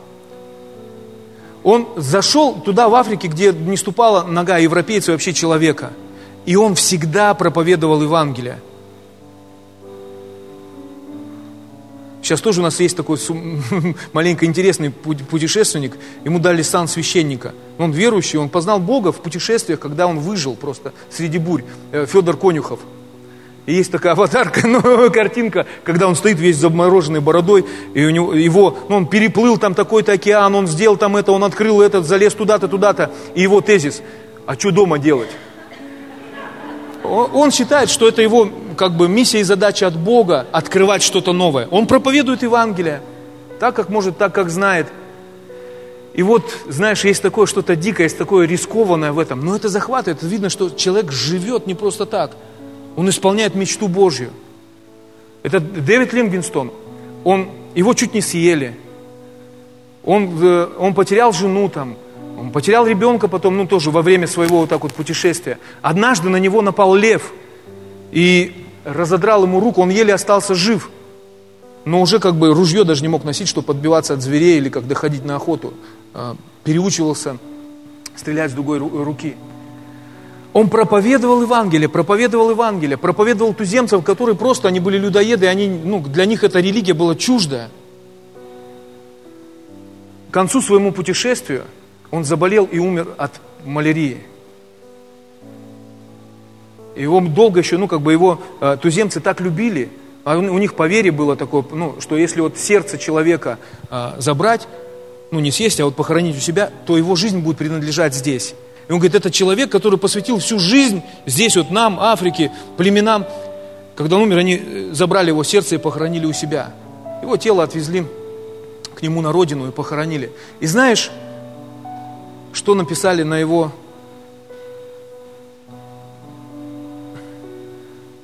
Он зашел туда, в Африке, где не ступала нога европейца вообще человека – и он всегда проповедовал Евангелие. Сейчас тоже у нас есть такой маленько интересный путешественник. Ему дали сан священника. Он верующий, он познал Бога в путешествиях, когда он выжил просто среди бурь. Э, Федор Конюхов. И есть такая аватарка, ну, картинка, когда он стоит весь замороженной бородой, и у него, его, ну, он переплыл там такой-то океан, он сделал там это, он открыл этот, залез туда-то, туда-то. И его тезис, а что дома делать? он считает, что это его как бы миссия и задача от Бога открывать что-то новое. Он проповедует Евангелие, так как может, так как знает. И вот, знаешь, есть такое что-то дикое, есть такое рискованное в этом. Но это захватывает, видно, что человек живет не просто так. Он исполняет мечту Божью. Это Дэвид Лингенстон. Он, его чуть не съели. Он, э, он потерял жену там, он потерял ребенка потом, ну тоже во время своего вот так вот путешествия. Однажды на него напал лев и разодрал ему руку, он еле остался жив. Но уже как бы ружье даже не мог носить, чтобы подбиваться от зверей или как доходить на охоту. А, переучивался стрелять с другой руки. Он проповедовал Евангелие, проповедовал Евангелие, проповедовал туземцев, которые просто, они были людоеды, они, ну, для них эта религия была чуждая. К концу своему путешествию – он заболел и умер от малярии. И его долго еще, ну, как бы его э, туземцы так любили, а у них поверье было такое, ну, что если вот сердце человека э, забрать, ну, не съесть, а вот похоронить у себя, то его жизнь будет принадлежать здесь. И он говорит, это человек, который посвятил всю жизнь здесь вот нам, Африке, племенам. Когда он умер, они э, забрали его сердце и похоронили у себя. Его тело отвезли к нему на родину и похоронили. И знаешь, что написали на его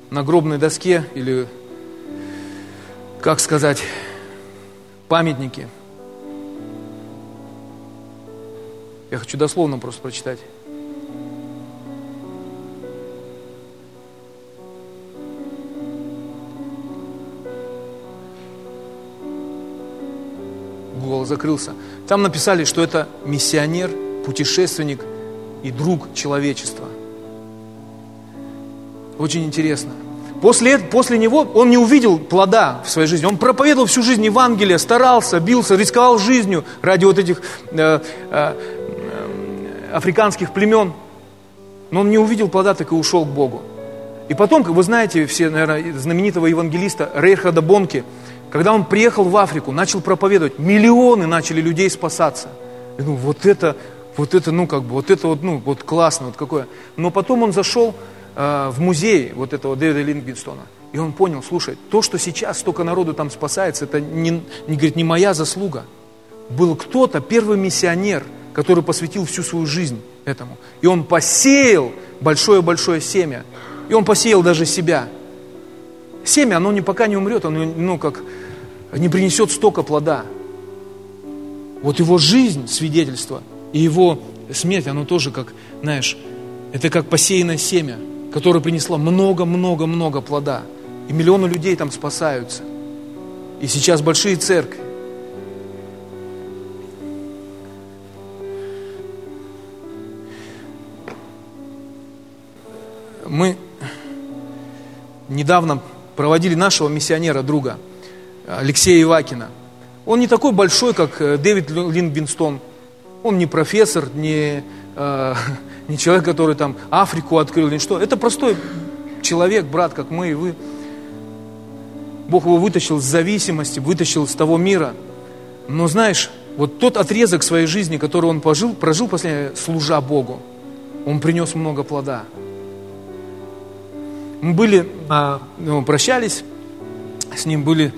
нагробной доске или, как сказать, памятнике. Я хочу дословно просто прочитать. Google закрылся. Там написали, что это миссионер – путешественник и друг человечества. Очень интересно. После, после него он не увидел плода в своей жизни. Он проповедовал всю жизнь Евангелие, старался, бился, рисковал жизнью ради вот этих э, э, африканских племен. Но он не увидел плода, так и ушел к Богу. И потом, вы знаете, все, наверное, знаменитого евангелиста Рейхарда Бонки, когда он приехал в Африку, начал проповедовать, миллионы начали людей спасаться. Я думаю, вот это, вот это, ну, как бы, вот это вот, ну, вот классно, вот какое. Но потом он зашел э, в музей вот этого Дэвида Лингенстона, и он понял, слушай, то, что сейчас столько народу там спасается, это не, не, говорит, не моя заслуга. Был кто-то, первый миссионер, который посвятил всю свою жизнь этому. И он посеял большое-большое семя. И он посеял даже себя. Семя, оно не, пока не умрет, оно ну, как, не принесет столько плода. Вот его жизнь, свидетельство – и его смерть, оно тоже как, знаешь, это как посеянное семя, которое принесло много-много-много плода. И миллионы людей там спасаются. И сейчас большие церкви. Мы недавно проводили нашего миссионера, друга, Алексея Ивакина. Он не такой большой, как э, Дэвид Лингбинстон, он не профессор, не, э, не человек, который там Африку открыл, или что. Это простой человек, брат, как мы и вы. Бог его вытащил из зависимости, вытащил из того мира. Но знаешь, вот тот отрезок своей жизни, который он пожил, прожил последнее, служа Богу, он принес много плода. Мы были, ну, прощались с ним, были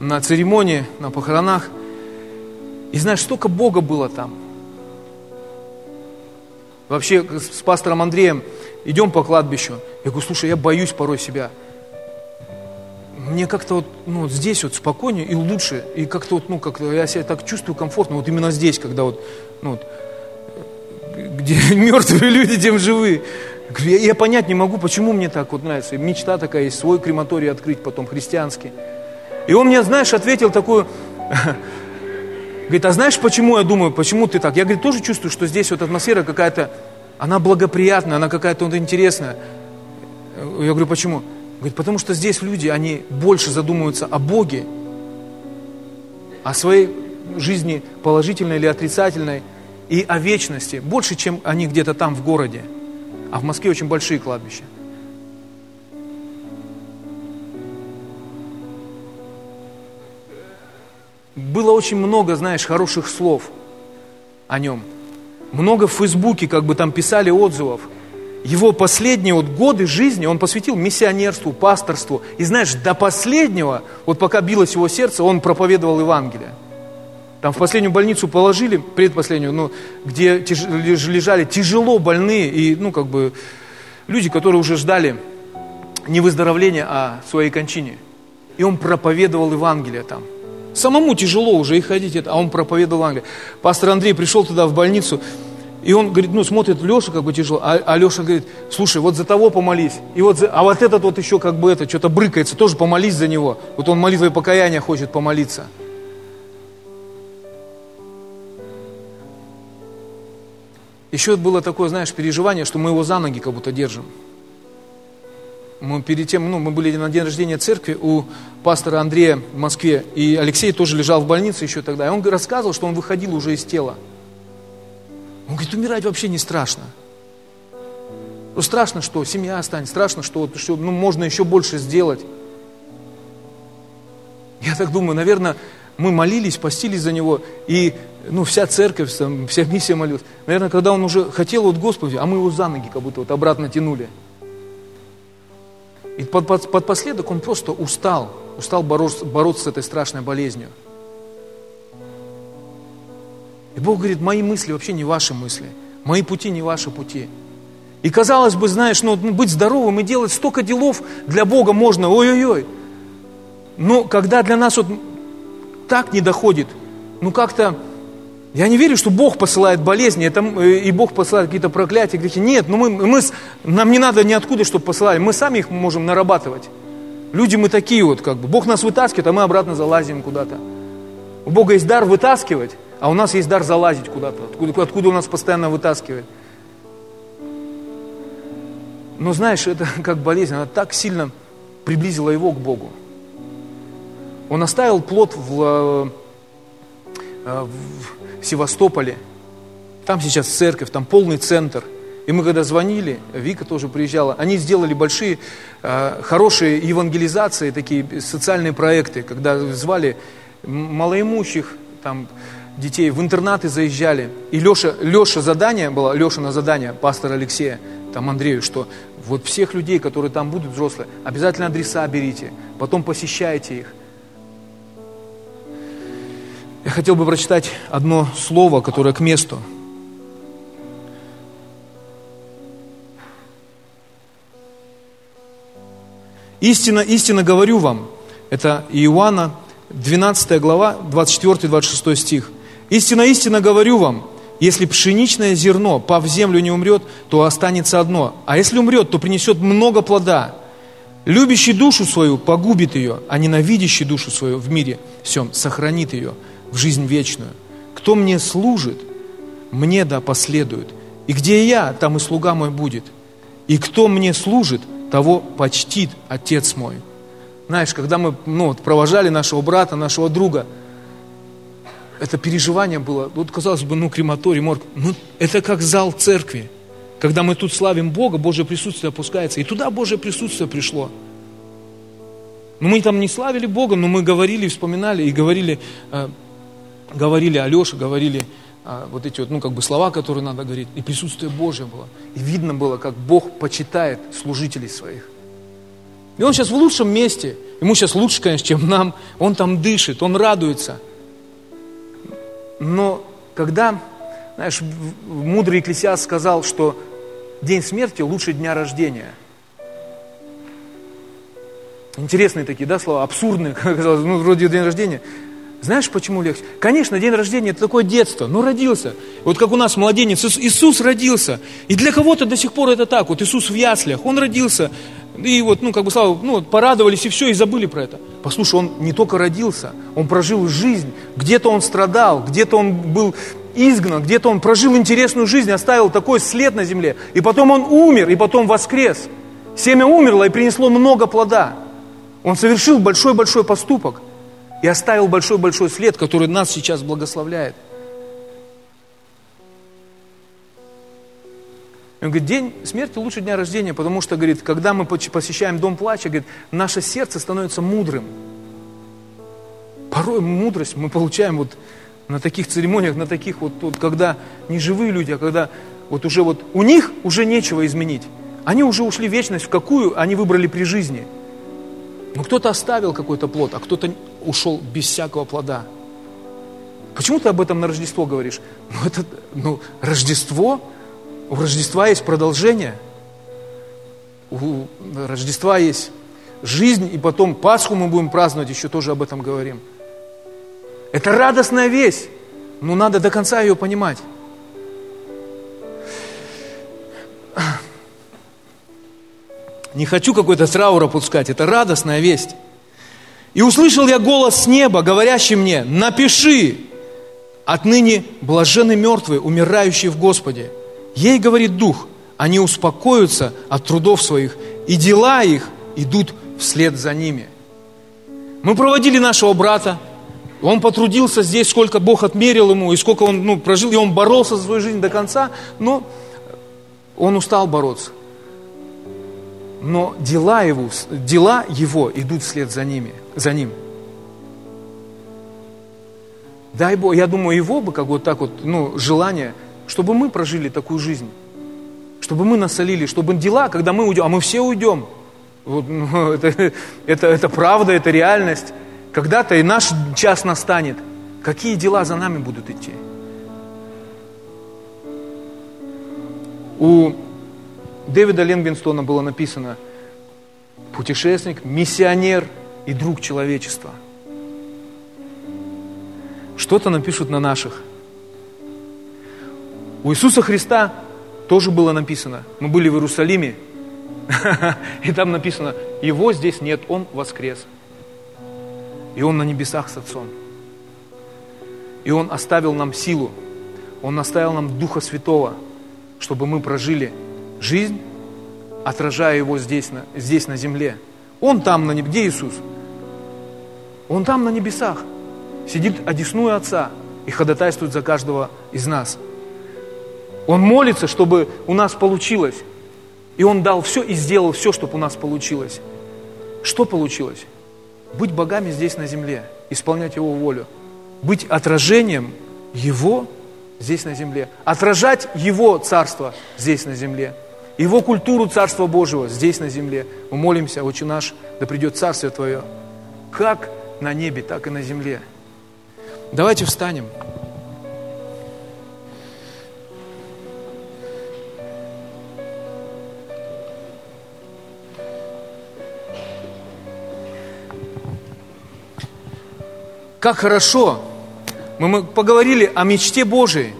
на церемонии, на похоронах. И знаешь, столько Бога было там. Вообще с пастором Андреем идем по кладбищу. Я говорю, слушай, я боюсь порой себя. Мне как-то вот, ну, здесь вот спокойнее и лучше. И как-то вот, ну, как я себя так чувствую комфортно. Вот именно здесь, когда вот, ну, вот, где мертвые люди, тем живые. Я, я понять не могу, почему мне так вот нравится. Мечта такая есть, свой крематорий открыть потом, христианский. И он мне, знаешь, ответил такую, говорит, а знаешь, почему я думаю, почему ты так? Я, говорит, тоже чувствую, что здесь вот атмосфера какая-то, она благоприятная, она какая-то вот интересная. Я говорю, почему? Говорит, потому что здесь люди, они больше задумываются о Боге, о своей жизни положительной или отрицательной, и о вечности, больше, чем они где-то там в городе. А в Москве очень большие кладбища. Было очень много, знаешь, хороших слов о нем. Много в Фейсбуке, как бы там писали отзывов. Его последние вот годы жизни он посвятил миссионерству, пасторству. И знаешь, до последнего, вот пока билось его сердце, он проповедовал Евангелие. Там в последнюю больницу положили, предпоследнюю, ну, где тяж, лежали тяжело больные и, ну, как бы, люди, которые уже ждали не выздоровления, а своей кончине. И он проповедовал Евангелие там. Самому тяжело уже и ходить, а он проповедовал Евангелие. Пастор Андрей пришел туда в больницу, и он говорит, ну, смотрит Леша как бы тяжело, а, а Леша говорит, слушай, вот за того помолись, и вот за, а вот этот вот еще как бы это, что-то брыкается, тоже помолись за него. Вот он молитвой покаяния хочет помолиться. Еще было такое, знаешь, переживание, что мы его за ноги как будто держим. Мы перед тем, ну, мы были на день рождения церкви у пастора Андрея в Москве, и Алексей тоже лежал в больнице еще тогда, и он рассказывал, что он выходил уже из тела. Он говорит, умирать вообще не страшно. Ну, страшно, что семья останется, страшно, что, что ну, можно еще больше сделать. Я так думаю, наверное, мы молились, постились за него, и ну, вся церковь, вся миссия молилась. Наверное, когда он уже хотел вот Господи, а мы его за ноги как будто вот обратно тянули. И под, под, под последок он просто устал, устал бороться, бороться с этой страшной болезнью. И Бог говорит, мои мысли вообще не ваши мысли, мои пути не ваши пути. И казалось бы, знаешь, ну, ну быть здоровым и делать столько делов для Бога можно, ой-ой-ой. Но когда для нас вот так не доходит, ну как-то я не верю, что Бог посылает болезни, это, э, и Бог посылает какие-то проклятия, грехи. Нет, ну мы, мы, нам не надо ниоткуда, чтобы посылали. Мы сами их можем нарабатывать. Люди мы такие вот, как бы. Бог нас вытаскивает, а мы обратно залазим куда-то. У Бога есть дар вытаскивать, а у нас есть дар залазить куда-то. Откуда, откуда у нас постоянно вытаскивает. Но знаешь, это как болезнь, она так сильно приблизила его к Богу. Он оставил плод в, э, э, в Севастополе. Там сейчас церковь, там полный центр. И мы когда звонили, Вика тоже приезжала, они сделали большие, э, хорошие евангелизации, такие социальные проекты, когда звали малоимущих, там, детей в интернаты заезжали. И Леша, Леша задание было, Леша на задание пастора Алексея, там Андрею, что вот всех людей, которые там будут взрослые, обязательно адреса берите, потом посещайте их. Я хотел бы прочитать одно слово, которое к месту. Истина, истинно говорю вам, это Иоанна, 12 глава, 24-26 стих. Истинно, истинно говорю вам, если пшеничное зерно, пав в землю, не умрет, то останется одно. А если умрет, то принесет много плода. Любящий душу свою погубит ее, а ненавидящий душу свою в мире всем сохранит ее в жизнь вечную. Кто мне служит, мне да последует. И где я, там и слуга мой будет. И кто мне служит, того почтит Отец мой. Знаешь, когда мы ну, вот, провожали нашего брата, нашего друга, это переживание было, вот казалось бы, ну, крематорий, морг, ну, это как зал церкви. Когда мы тут славим Бога, Божье присутствие опускается. И туда Божье присутствие пришло. Но мы там не славили Бога, но мы говорили, вспоминали и говорили, э, говорили Алёше, говорили э, вот эти вот, ну, как бы слова, которые надо говорить. И присутствие Божье было. И видно было, как Бог почитает служителей своих. И он сейчас в лучшем месте. Ему сейчас лучше, конечно, чем нам. Он там дышит, он радуется. Но когда, знаешь, мудрый экклесиаст сказал, что день смерти лучше дня рождения. Интересные такие, да, слова, абсурдные, казалось, ну, вроде день рождения. Знаешь, почему легче? Конечно, день рождения – это такое детство, ну, родился. Вот как у нас младенец, Иисус родился. И для кого-то до сих пор это так. Вот Иисус в яслях, Он родился, и вот, ну, как бы, слава, ну, порадовались и все, и забыли про это. Послушай, Он не только родился, Он прожил жизнь. Где-то Он страдал, где-то Он был изгнан, где-то он прожил интересную жизнь, оставил такой след на земле. И потом он умер, и потом воскрес. Семя умерло и принесло много плода. Он совершил большой-большой поступок и оставил большой-большой след, который нас сейчас благословляет. Он говорит, день смерти лучше дня рождения, потому что, говорит, когда мы посещаем дом плача, говорит, наше сердце становится мудрым. Порой мудрость мы получаем вот на таких церемониях, на таких вот, вот, когда не живые люди, а когда вот уже вот у них уже нечего изменить. Они уже ушли в вечность, в какую они выбрали при жизни. Но кто-то оставил какой-то плод, а кто-то ушел без всякого плода. Почему ты об этом на Рождество говоришь? Ну, это, ну, Рождество, у Рождества есть продолжение. У Рождества есть жизнь, и потом Пасху мы будем праздновать, еще тоже об этом говорим. Это радостная весть, но надо до конца ее понимать. Не хочу какой-то траур опускать, это радостная весть. И услышал я голос с неба, говорящий мне, напиши, отныне блажены мертвые, умирающие в Господе. Ей говорит Дух, они успокоятся от трудов своих, и дела их идут вслед за ними. Мы проводили нашего брата, он потрудился здесь, сколько Бог отмерил ему, и сколько он ну, прожил, и он боролся за свою жизнь до конца, но он устал бороться. Но дела его, дела его идут вслед за, ними, за ним. Дай Бог, я думаю, его бы как вот так вот, ну, желание, чтобы мы прожили такую жизнь, чтобы мы насолили, чтобы дела, когда мы уйдем, а мы все уйдем, вот, ну, это, это, это правда, это реальность, когда-то и наш час настанет. Какие дела за нами будут идти? У Дэвида Ленгенстона было написано путешественник, миссионер и друг человечества. Что-то напишут на наших. У Иисуса Христа тоже было написано. Мы были в Иерусалиме, и там написано, его здесь нет, он воскрес. И Он на небесах с Отцом. И Он оставил нам силу, Он оставил нам Духа Святого, чтобы мы прожили жизнь, отражая Его здесь на, здесь на земле. Он там на небе. Где Иисус? Он там на небесах. Сидит одесную Отца и ходатайствует за каждого из нас. Он молится, чтобы у нас получилось. И Он дал все и сделал все, чтобы у нас получилось. Что получилось? быть богами здесь на земле, исполнять Его волю, быть отражением Его здесь на земле, отражать Его Царство здесь на земле, Его культуру Царства Божьего здесь на земле. Мы молимся, Отче наш, да придет Царствие Твое, как на небе, так и на земле. Давайте встанем. Как хорошо! Мы поговорили о мечте Божией,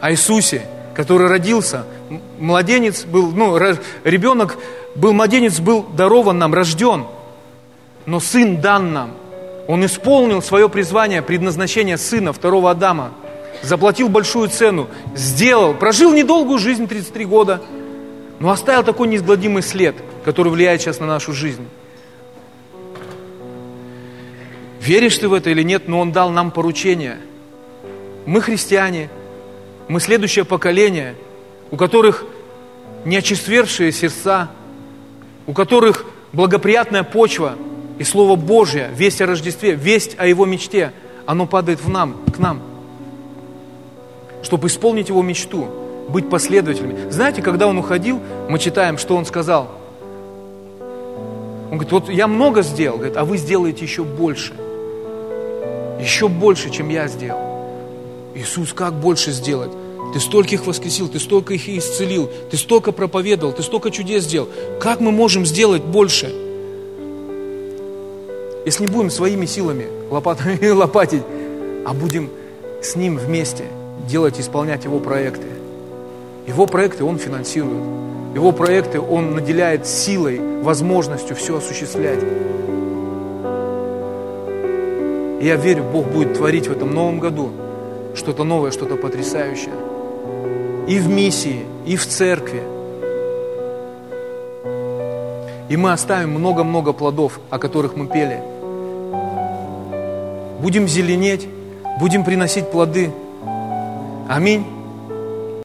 о Иисусе, который родился. Младенец был, ну, ребенок был, младенец был дарован нам, рожден, но сын дан нам. Он исполнил свое призвание, предназначение сына, второго Адама. Заплатил большую цену, сделал, прожил недолгую жизнь, 33 года, но оставил такой неизгладимый след, который влияет сейчас на нашу жизнь. Веришь ты в это или нет, но Он дал нам поручение. Мы христиане, мы следующее поколение, у которых неочесвершие сердца, у которых благоприятная почва и Слово Божье, весть о Рождестве, весть о Его мечте, оно падает в нам, к нам, чтобы исполнить Его мечту, быть последователями. Знаете, когда Он уходил, мы читаем, что Он сказал. Он говорит, вот я много сделал, говорит, а вы сделаете еще больше. Еще больше, чем я сделал. Иисус, как больше сделать? Ты столько их воскресил, ты столько их исцелил, ты столько проповедовал, ты столько чудес сделал. Как мы можем сделать больше? Если не будем своими силами лопатами лопатить, а будем с Ним вместе делать, исполнять Его проекты. Его проекты Он финансирует. Его проекты Он наделяет силой, возможностью все осуществлять. И я верю, Бог будет творить в этом новом году что-то новое, что-то потрясающее и в миссии, и в церкви. И мы оставим много-много плодов, о которых мы пели. Будем зеленеть, будем приносить плоды. Аминь.